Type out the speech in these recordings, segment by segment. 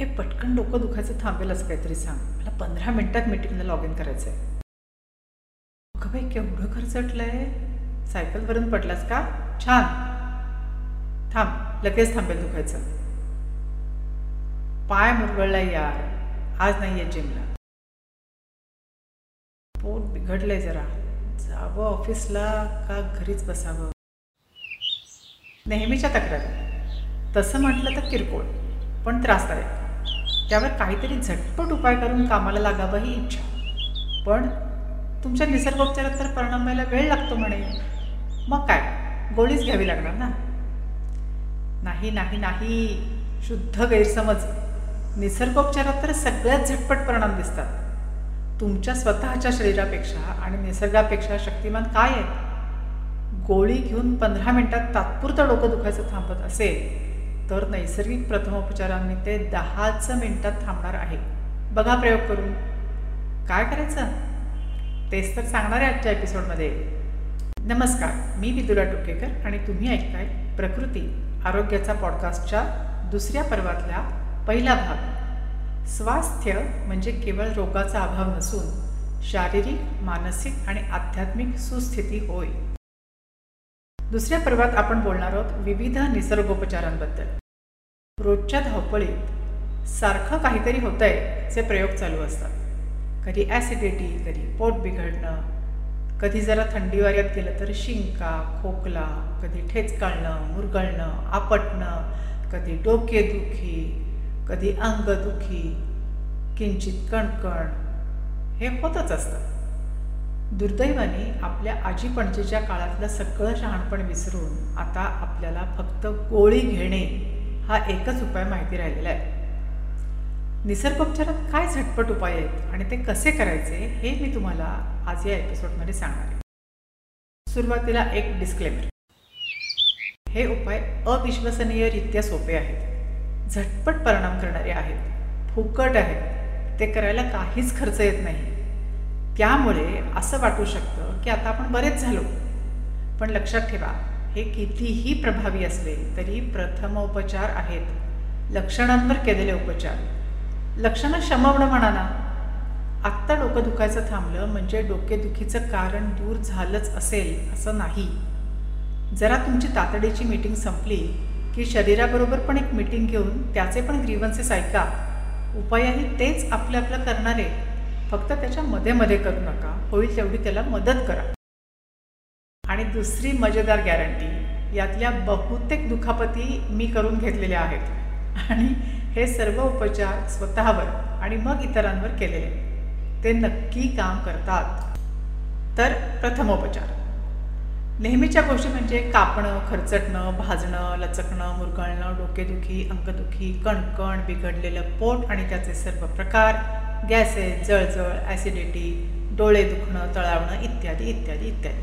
ए पटकन डोकं दुखायचं थांबेल असं काहीतरी सांग. मला पंधरा मिनिटात मीटिंगला लॉग इन करायचं आहे अगं बाई केवढं खर्चटलंय. सायकलवरून पडलास का? छान. थांब लगेच थांबेल दुखायचं. पाय मुरगळलाय यार. आज नाही आहे जिमला पोट बिघडलंय जरा. जावं ऑफिसला का घरीच बसावं? नेहमीच्या तक्रारी. तसं म्हटलं तर किरकोळ पण त्रासदायक. त्यावर काहीतरी झटपट उपाय करून कामाला लागावं ही इच्छा. पण तुमच्या निसर्गोपचारात तर परिणाम व्हायला वेळ लागतो म्हणे. मग काय? गोळीच घ्यावी लागणार ना? नाही नाही नाही. शुद्ध गैरसमज. निसर्गोपचारात तर सगळ्यात झटपट परिणाम दिसतात. तुमच्या स्वतःच्या शरीरापेक्षा आणि निसर्गापेक्षा शक्तिमान काय आहे गोळी घेऊन पंधरा मिनिटात तात्पुरतं डोकं दुखायचं थांबत असेल तर नैसर्गिक प्रथमोपचारांनी ते दहाच मिनिटात थांबणार आहे. बघा प्रयोग करून. काय करायचं? तेच तर सांगणार आहे आजच्या एपिसोडमध्ये. नमस्कार मी विदुरा टोकेकर आणि तुम्ही ऐकताय प्रकृती आरोग्याचा पॉडकास्टच्या दुसऱ्या पर्वातल्या पहिला भाग. स्वास्थ्य म्हणजे केवळ रोगाचा अभाव नसून शारीरिक मानसिक आणि आध्यात्मिक सुस्थिती होय. दुसऱ्या पर्वात आपण बोलणार आहोत विविध निसर्गोपचारांबद्दल. रोजच्या धावपळीत सारखं काहीतरी होतंय चे प्रयोग चालू असतात. कधी ॲसिडिटी कधी पोट बिघडणं कधी जरा थंडी वाऱ्यात गेलं तर शिंका खोकला कधी ठेचकाळणं मुरगळणं आपटणं कधी डोकेदुखी कधी अंगदुखी किंचित कणकण हे होतच असतं. दुर्दैवाने आपल्या आजी पणजेच्या काळातलं सगळं शहाणपण विसरून आता आपल्याला फक्त गोळी घेणे हा एकच उपाय माहिती राहिलेला आहे. निसर्गोपचारात काय झटपट उपाय आहेत आणि ते कसे करायचे हे मी तुम्हाला आज या एपिसोडमध्ये सांगणार आहे. सुरुवातीला एक डिस्क्लेमर हे उपाय अविश्वसनीयरित्या सोपे आहेत. झटपट परिणाम करणारे आहेत. फुकट आहेत. ते करायला काहीच खर्च येत नाही. त्यामुळे असं वाटू शकतं की आता आपण बरेच झालो. पण लक्षात ठेवा हे कितीही प्रभावी असले तरी प्रथमोपचार आहेत. लक्षणांवर केलेले उपचार. लक्षणं शमवणं म्हणा ना. आत्ता डोकं दुखायचं थांबलं म्हणजे डोकेदुखीचं कारण दूर झालंच असेल असं नाही. जरा तुमची तातडीची मीटिंग संपली की शरीराबरोबर पण एक मीटिंग घेऊन त्याचे पण ग्रीवन्सेस ऐका. उपायही तेच आपलं आपलं करणारे. फक्त त्याच्या मध्ये मध्ये करू नका. होईल तेवढी त्याला मदत करा. आणि दुसरी मजेदार गॅरंटी यातल्या बहुतेक दुखापती मी करून घेतलेल्या आहेत. आणि हे सर्व उपचार स्वतःवर आणि मग इतरांवर केलेले. ते नक्की काम करतात. तर प्रथमोपचार नेहमीच्या गोष्टी म्हणजे कापणं खरचटणं भाजणं लचकणं मुरगळणं डोकेदुखी अंगदुखी कणकण बिघडलेलं पोट आणि त्याचे सर्व प्रकार. गॅसेस जळजळ ॲसिडिटी डोळे दुखणं तळावणं इत्यादी इत्यादी इत्यादी.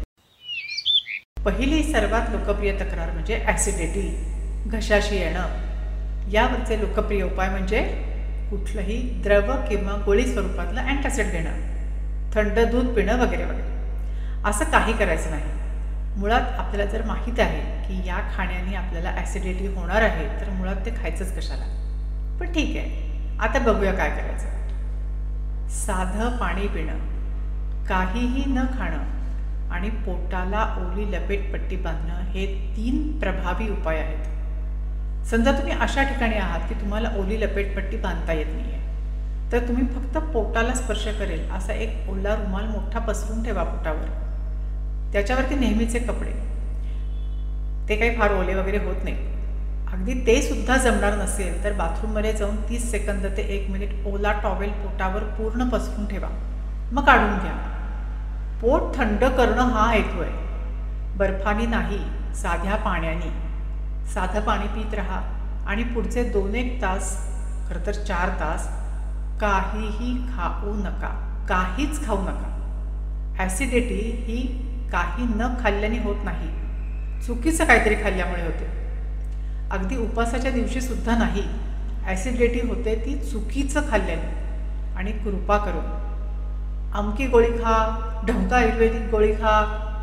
पहिली सर्वात लोकप्रिय तक्रार म्हणजे ॲसिडिटी घशाशी येणं. यावरचे लोकप्रिय उपाय म्हणजे कुठलंही द्रव किंवा गोळी स्वरूपातलं अँटासिड घेणं थंड दूध पिणं वगैरे वगैरे. असं काही करायचं नाही. मुळात आपल्याला जर माहीत आहे की या खाण्याने आपल्याला ॲसिडिटी होणार आहे तर मुळात ते खायचंच कशाला. पण ठीक आहे. आता बघूया काय करायचं. साधं पाणी पिणं काहीही न खाणं आणि पोटाला ओली लपेटपट्टी बांधणं हे तीन प्रभावी उपाय आहेत. समजा तुम्ही अशा ठिकाणी आहात की तुम्हाला ओली लपेटपट्टी बांधता येत नाही आहे तर तुम्ही फक्त पोटाला स्पर्श करेल असा एक ओला रुमाल मोठा पसरून ठेवा पोटावर. त्याच्यावरती नेहमीचे कपडे. ते काही फार ओले वगैरे होत नाही. अगदी ते सुद्धा जमणार नसेल तर बाथरूममध्ये जाऊन तीस सेकंद ते एक मिनिट ओला टॉवेल पोटावर पूर्ण पसरून ठेवा. मग काढून घ्या. पोट थंड करणं हा हेतू आहे. बर्फानी नाही साध्या पाण्याने. साधं पाणी पित राहा आणि पुढचे दोन एक तास खरं तर चार तास काहीही खाऊ नका. काहीच खाऊ नका. ॲसिडिटी ही काही न खाल्ल्याने होत नाही. चुकीचं काहीतरी खाल्ल्यामुळे होते. अगदी उपासाच्या दिवशीसुद्धा नाही. ॲसिडिटी होते ती चुकीचं खाल्ल्याने आणि कृपा करून. अमकी गोळी खा ढमका आयुर्वेदिक गोळी खा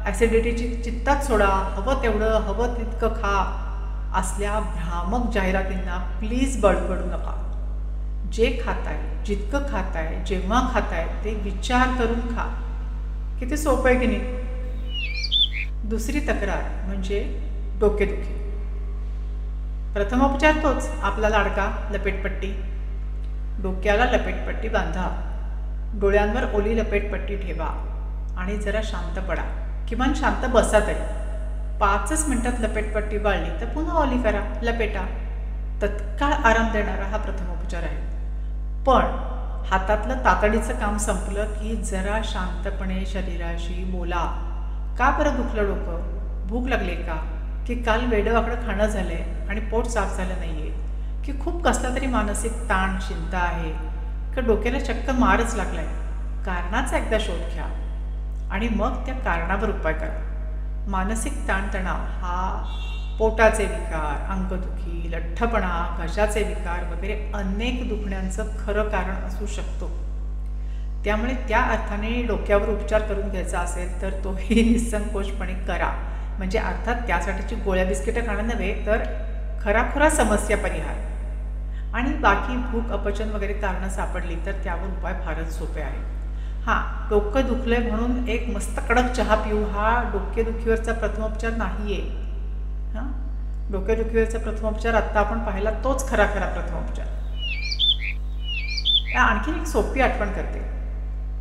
ॲसिडिटीची चित्तात सोडा हवं तेवढं हवं तितकं खा असल्या भ्रामक जाहिरातींना प्लीज बळबडू नका. जे खाताय जितकं खाताय जेव्हा खाताय ते विचार करून खा. किती सोपं आहे की नाही? दुसरी तक्रार म्हणजे डोकेदुखी. प्रथमोपचार तोच. आपला लाडका लपेटपट्टी. डोक्याला लपेटपट्टी बांधा. डोळ्यांवर ओली लपेटपट्टी ठेवा. आणि जरा शांत पडा. किमान शांत बसा तरी. पाचच मिनटात लपेटपट्टी बाळली तर पुन्हा ओली करा लपेटा. तत्काळ आराम देणारा हा प्रथमोपचार आहे. पण हातातलं तातडीचं काम संपलं की जरा शांतपणे शरीराशी बोला. का बरं दुखलं डोकं? भूक लागली का? की काल वेडवाकडं खाणं झालंय? आणि पोट साफ झालं नाही आहे की खूप कसला तरी मानसिक ताण चिंता आहे. का डोक्याला चक्क मारच लागलाय. कारणाचा एकदा शोध घ्या. आणि मग त्या कारणावर उपाय करा. मानसिक ताणतणाव हा पोटाचे विकार अंगदुखी लठ्ठपणा घशाचे विकार वगैरे अनेक दुखण्यांचं खरं कारण असू शकतो. त्यामुळे त्या अर्थाने डोक्यावर उपचार करून घ्यायचा असेल तर तोही निसंकोचपणे करा. म्हणजे अर्थात त्यासाठीची गोळ्या बिस्किटं खाणं नव्हे तर खराखुरा समस्या परिहार. आणि बाकी भूक अपचन वगैरे कारणं सापडली तर त्यावर उपाय फारच सोपे आहे हां डोकं दुखलंय म्हणून एक मस्त कडक चहा पिऊ. हा डोकेदुखीवरचा प्रथमोपचार नाही आहे हां डोकेदुखीवरचा प्रथमोपचार आत्ता आपण पाहिला तोच खरा खरा प्रथमोपचार आणखीन एक सोपी आठवण करते.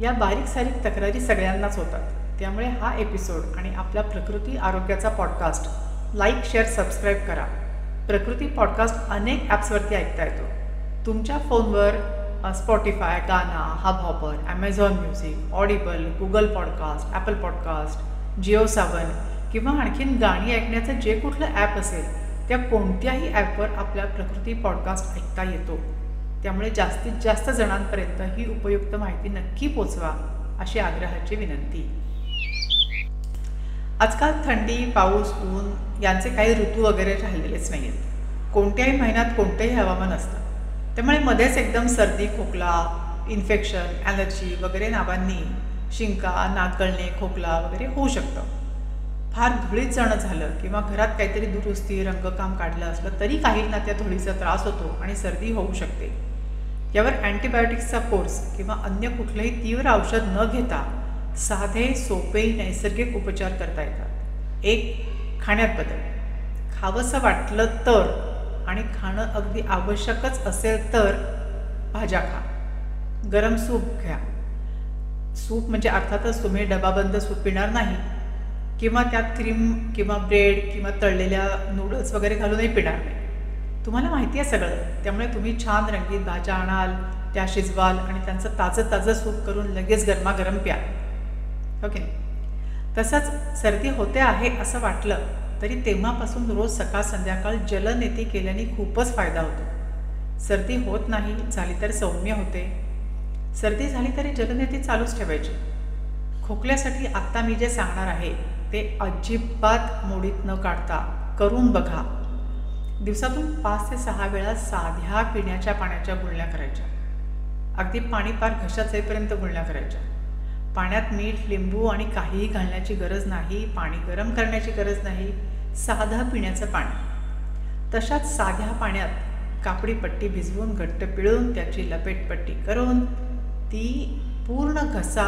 या बारीक सारीक तक्रारी सगळ्यांनाच होतात. त्यामुळे हा एपिसोड आणि आपल्या प्रकृती आरोग्याचा पॉडकास्ट लाईक शेअर सबस्क्राईब करा. प्रकृती पॉडकास्ट अनेक ॲप्सवरती ऐकता येतो. तुमच्या फोनवर Spotify Gaana Hubhopper Amazon music Audible Google podcast Apple podcast Jio Saavn किंवा आणखीन गाणी ऐकण्याचं जे कुठलं ॲप असेल त्या कोणत्याही ॲपवर आपल्या प्रकृती पॉडकास्ट ऐकता येतो. त्यामुळे जास्तीत जास्त जणांपर्यंत ही उपयुक्त माहिती नक्की पोचवा अशी आग्रहाची विनंती. आजकाल थंडी पाऊस ऊन यांचे काही ऋतू वगैरे राहिलेलेच नाही आहेत कोणत्याही महिन्यात कोणतेही हवामान असतं. त्यामुळे मध्येच एकदम सर्दी खोकला इन्फेक्शन ॲलर्जी वगैरे नावांनी शिंका नाक गळणे खोकला वगैरे होऊ शकतं. फार धुळीत जाणं झालं किंवा घरात काहीतरी दुरुस्ती रंगकाम काढलं असलं तरी काहींना त्या धुळीचा त्रास होतो आणि सर्दी होऊ शकते. यावर अँटीबायोटिक्सचा कोर्स किंवा अन्य कुठलंही तीव्र औषध न घेता साधे सोपे नैसर्गिक उपचार करता येतात. एक खाण्यात बदल. खावंसं वाटलं तर आणि खाणं अगदी आवश्यकच असेल तर भाज्या खा. गरम सूप घ्या. सूप म्हणजे अर्थातच तुम्ही डबाबंद सूप पिणार नाही किंवा त्यात क्रीम किंवा ब्रेड किंवा तळलेल्या नूडल्स वगैरे घालूनही पिणार नाही. तुम्हाला माहिती आहे सगळं. त्यामुळे तुम्ही छान रंगीत भाज्या आणाल त्या शिजवाल आणि त्यांचं ताजं ताजं सूप करून लगेच गरमागरम प्या. ओके तसंच सर्दी होते आहे असं वाटलं तरी तेव्हापासून रोज सकाळ संध्याकाळ जलनेती केल्याने खूपच फायदा होतो. सर्दी होत नाही झाली तर सौम्य होते. सर्दी झाली तरी जलनेती चालूच ठेवायची. खोकल्यासाठी आत्ता मी जे सांगणार आहे ते अजिबात मोडीत न काढता करून बघा. दिवसातून पाच ते सहा वेळा साध्या पिण्याच्या पाण्याच्या गुळण्या करायच्या. अगदी पाणी पार घशात जाईपर्यंत गुळण्या करायच्या. पाण्यात मीठ लिंबू आणि काहीही घालण्याची गरज नाही पाणी गरम करण्याची गरज नाही साधं पिण्याचं पाणी. तशाच साध्या पाण्यात कापडी पट्टी भिजवून घट्ट पिळून त्याची लपेटपट्टी करून ती पूर्ण घसा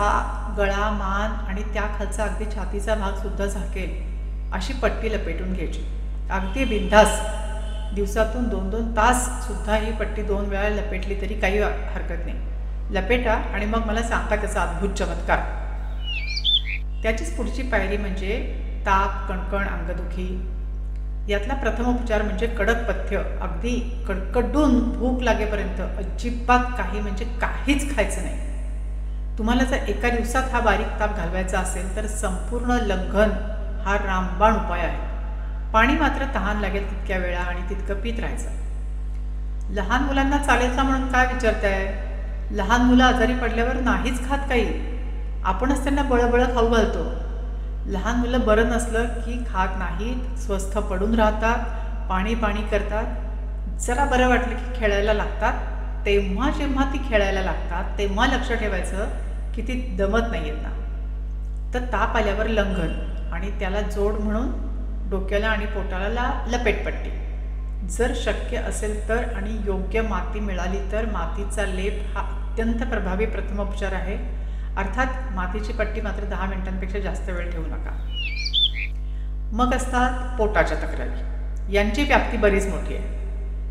गळा मान आणि त्या खालचा अगदी छातीचा भागसुद्धा झाकेल अशी पट्टी लपेटून घ्यायची. अगदी बिंधास दिवसातून दोन दोन ताससुद्धा ही पट्टी दोन वेळा लपेटली तरी काही हरकत नाही. लपेटा आणि मग मला सांगा त्याचा अद्भुत चमत्कार. त्याचीच पुढची पायरी म्हणजे ताप कणकण अंगदुखी. यातला प्रथम उपचार म्हणजे कडक पथ्य. अगदी कडकडून भूक लागेपर्यंत अजिबात काही म्हणजे काहीच खायचं नाही. तुम्हाला जर एका दिवसात हा बारीक ताप घालवायचा असेल तर संपूर्ण लंघन हा रामबाण उपाय आहे. पाणी मात्र तहान लागेल तितक्या वेळा आणि तितकं पित राहायचं. लहान मुलांना चालेल का म्हणून काय विचारताय? लहान मुलं आजारी पडल्यावर नाहीच खात काही. आपणच त्यांना बळबळ खाऊ घालतो. लहान मुलं बरं नसलं की खात नाहीत स्वस्थ पडून राहतात पाणी पाणी करतात. जरा बरं वाटलं की खेळायला लागतात. तेव्हा जेव्हा ती खेळायला लागतात तेव्हा लक्ष ठेवायचं की ती दमत नाही आहेत ना. तर ताप आल्यावर लंघन आणि त्याला जोड म्हणून डोक्याला आणि पोटाला लपेटपट्टी जर शक्य असेल तर आणि योग्य माती मिळाली तर मातीचा लेप हा अत्यंत प्रभावी प्रथमोपचार आहे. अर्थात मातीची पट्टी मात्र दहा मिनिटांपेक्षा जास्त वेळ ठेवू नका. मग असतात पोटाच्या तक्रारी. यांची व्याप्ती बरीच मोठी आहे.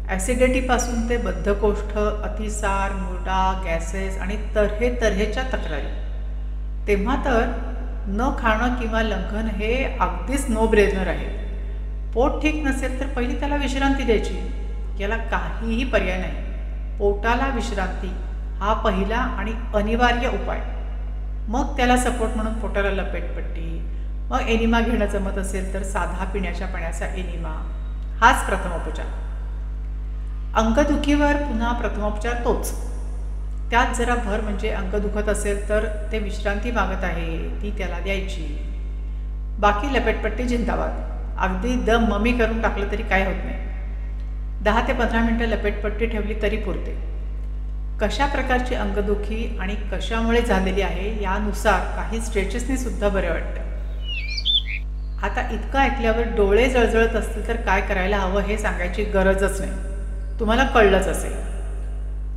ॲसिडिटीपासून ते बद्धकोष्ठ अतिसार मुरडा गॅसेस आणि तऱ्हे तऱ्हेच्या तक्रारी. तेव्हा तर न खाणं किंवा लंघन हे अगदीच नो ब्रेनर आहे. पोट ठीक नसेल तर पहिली त्याला विश्रांती द्यायची. याला काहीही पर्याय नाही. पोटाला विश्रांती हा पहिला आणि अनिवार्य उपाय. मग त्याला सपोर्ट म्हणून पोटाला लपेटपट्टी मग एनिमा घेणं जमत असेल तर साधा पिण्याच्या पाण्याचा एनिमा हाच प्रथमोपचार. अंगदुखीवर पुन्हा प्रथमोपचार तोच. त्यात जरा भर म्हणजे अंग दुखत असेल तर ते विश्रांती मागत आहे ती त्याला द्यायची. बाकी लपेटपट्टी जिंदाबाद. अगदी दम ममी करून टाकलं तरी काय होत नाही. दहा ते पंधरा मिनटं लपेटपट्टी ठेवली तरी पुरते. कशा प्रकारची अंगदुखी आणि कशामुळे झालेली आहे यानुसार काही स्ट्रेचेसनी सुद्धा बरे वाटतं. आता इतकं ऐकल्यावर डोळे जळजळत असतील तर काय करायला हवं हे सांगायची गरजच नाही. तुम्हाला कळलंच असेल.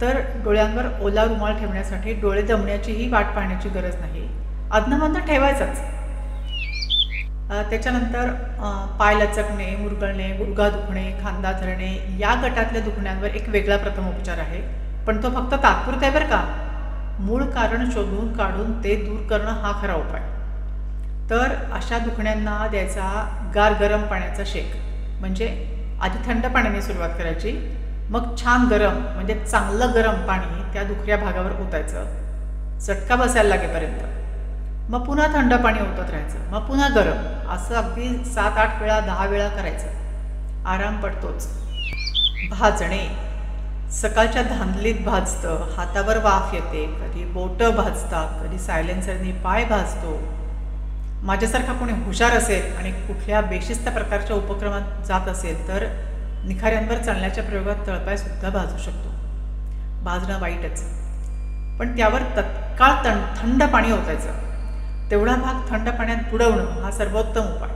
तर डोळ्यांवर ओला रुमाल ठेवण्यासाठी डोळे दमण्याचीही वाट पाहण्याची गरज नाही. अधनमधनं ठेवायचाच. त्याच्यानंतर पाय लचकणे मुरगळणे गुडघा दुखणे खांदा धरणे या गटातल्या दुखण्यांवर एक वेगळा प्रथम उपचार आहे. पण तो फक्त तात्पुरता आहे बरं का. मूळ कारण शोधून काढून ते दूर करणं हा खरा उपाय. तर अशा दुखण्यांना द्यायचा गार गरम पाण्याचा शेक. म्हणजे आधी थंड पाण्याने सुरुवात करायची मग छान गरम म्हणजे चांगलं गरम पाणी त्या दुखऱ्या भागावर ओतायचं. चटका बसायला लागेपर्यंत. मग पुन्हा थंड पाणी ओतत राहायचं. मग पुन्हा गरम. असं अगदी सात आठ वेळा दहा वेळा करायचं. आराम पडतोच. भाजणे. सकाळच्या धांदलीत भाजतं हातावर वाफ येते कधी बोटं भाजतात कधी सायलेन्सरनी पाय भाजतो. माझ्यासारखा कोणी हुशार असेल आणि कुठल्या बेशिस्त प्रकारच्या उपक्रमात जात असेल तर निखाऱ्यांवर चालण्याच्या प्रयोगात तळपायसुद्धा भाजू शकतो. भाजणं वाईटच. पण त्यावर तत्काळ तण थंड पाणी ओतायचं. तेवढा भाग थंड पाण्यात बुडवणं हा सर्वोत्तम उपाय.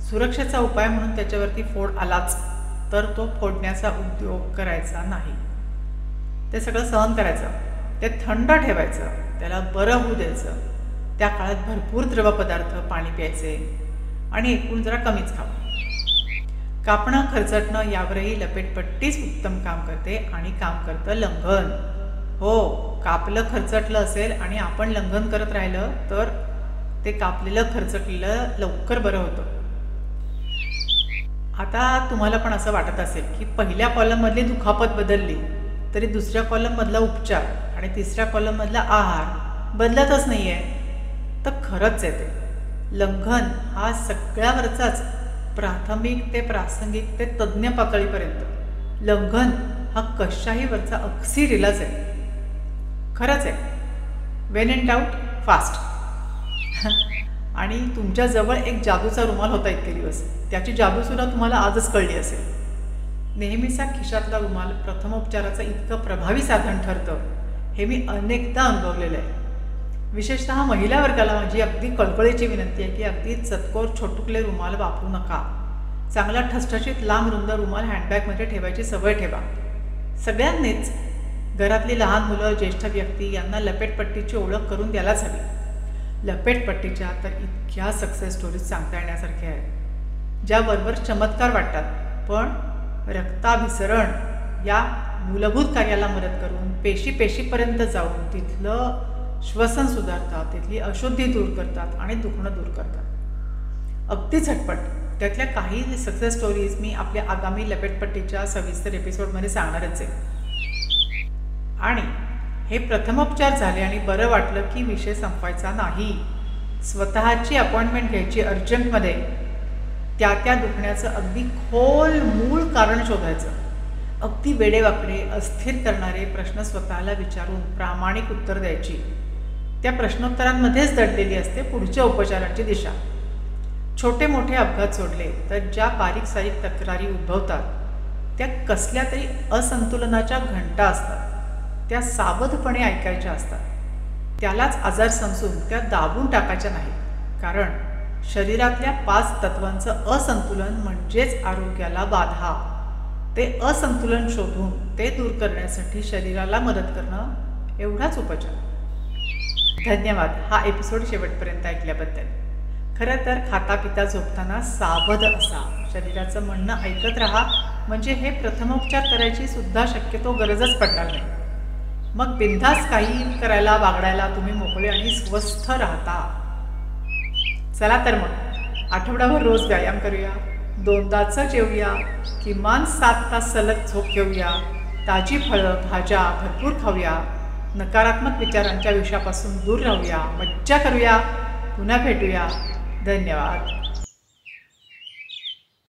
सुरक्षेचा उपाय म्हणून त्याच्यावरती फोड आलाच. तर तो फोडण्याचा उद्योग करायचा नाही. ते सगळं सहन करायचं. ते थंड ठेवायचं. त्याला बरं होऊ द्यायचं. त्या काळात भरपूर द्रवपदार्थ पाणी प्यायचे आणि एकूण जरा कमीच खावं. कापणं खरचटणं यावरही लपेटपट्टीच उत्तम काम करते आणि काम करतं लंघन. हो कापलं खरचटलं असेल आणि आपण लंघन करत राहिलं तर ते कापलेलं खरचटलेलं लवकर बरं होतं. आता तुम्हाला पण असं वाटत असेल की पहिल्या कॉलममधली दुखापत बदलली तरी दुसऱ्या कॉलममधला उपचार आणि तिसऱ्या कॉलममधला आहार बदलतच नाही आहे तर खरंच आहे ते. लंघन हा सगळ्यावरचाच प्राथमिक ते प्रासंगिक ते तज्ज्ञ पातळीपर्यंत. लंघन हा कशाही वरचा अक्सिर आहे. खरंच आहे. वेन इन डाऊट फास्ट आणि तुमच्याजवळ एक जादूचा रुमाल होता इतके दिवस. त्याची जादूसुद्धा तुम्हाला आजच कळली असेल. नेहमीचा खिशातला रुमाल प्रथमोपचाराचं इतकं प्रभावी साधन ठरतं हे मी अनेकदा अनुभवलेलं आहे. विशेषतः महिला वर्गाला माझी अगदी कळकळीची विनंती आहे की अगदी चतकोर छोटुकले रुमाल वापरू नका. चांगला ठसठशीत लांब रुंद रुमाल हँडबॅगमध्ये ठेवायची सवय ठेवा. सगळ्यांनीच घरातली लहान मुलं ज्येष्ठ व्यक्ती यांना लपेटपट्टीची ओळख करून द्यायलाच हवी. लपेटपट्टीच्या तर इतक्या सक्सेस स्टोरीज सांगता येण्यासारख्या आहेत. ज्याबरोबर चमत्कार वाटतात पण रक्ताभिसरण या मूलभूत कार्याला मदत करून पेशी पेशीपर्यंत जाऊन तिथलं श्वसन सुधारतात तिथली अशुद्धी दूर करतात आणि दुखणं दूर करतात. अगदी झटपट. त्यातल्या काही सक्सेस स्टोरीज मी आपल्या आगामी लपेटपट्टीच्या सविस्तर एपिसोडमध्ये सांगणारच आहे. आणि हे प्रथमोपचार झाले आणि बरं वाटलं की विषय संपवायचा नाही. स्वतःची अपॉइंटमेंट घ्यायची अर्जंटमध्ये. त्या त्या दुखण्याचं अगदी खोल मूळ कारण शोधायचं. अगदी वेडेवाकडे अस्थिर करणारे प्रश्न स्वतःला विचारून प्रामाणिक उत्तर द्यायची. त्या प्रश्नोत्तरांमध्येच दडलेली असते पुढच्या उपचारांची दिशा. छोटे मोठे अपघात सोडले तर ज्या बारीक सारीक तक्रारी उद्भवतात त्या कसल्या तरी असंतुलनाच्या घंटा असतात. त्या सावधपणे ऐकायच्या असतात. त्यालाच आजार समजून त्या दाबून टाकायच्या नाहीत. कारण शरीरातल्या पाच तत्वांचं असंतुलन म्हणजेच आरोग्याला बाधा. ते असंतुलन शोधून ते दूर करण्यासाठी शरीराला मदत करणं एवढाच उपचार. धन्यवाद. हा एपिसोड शेवटपर्यंत ऐकल्याबद्दल. खरं तर खाता पिता झोपताना सावध असा. शरीराचं म्हणणं ऐकत राहा. म्हणजे हे प्रथमोपचार करायची सुद्धा शक्यतो गरजच पडणार नाही. मग बिनधास्त काही करायला वागडायला तुम्ही मोकळे आणि स्वस्थ राहता. चला तर मग आठवड्याभर रोज व्यायाम करूया दोनदाचं जेवूया किमान सात तास सलग झोप घेऊया ताजी फळं भाज्या भरपूर खाऊया नकारात्मक विचारांच्या विषयापासून दूर राहूया मज्जा करूया पुन्हा भेटूया. धन्यवाद.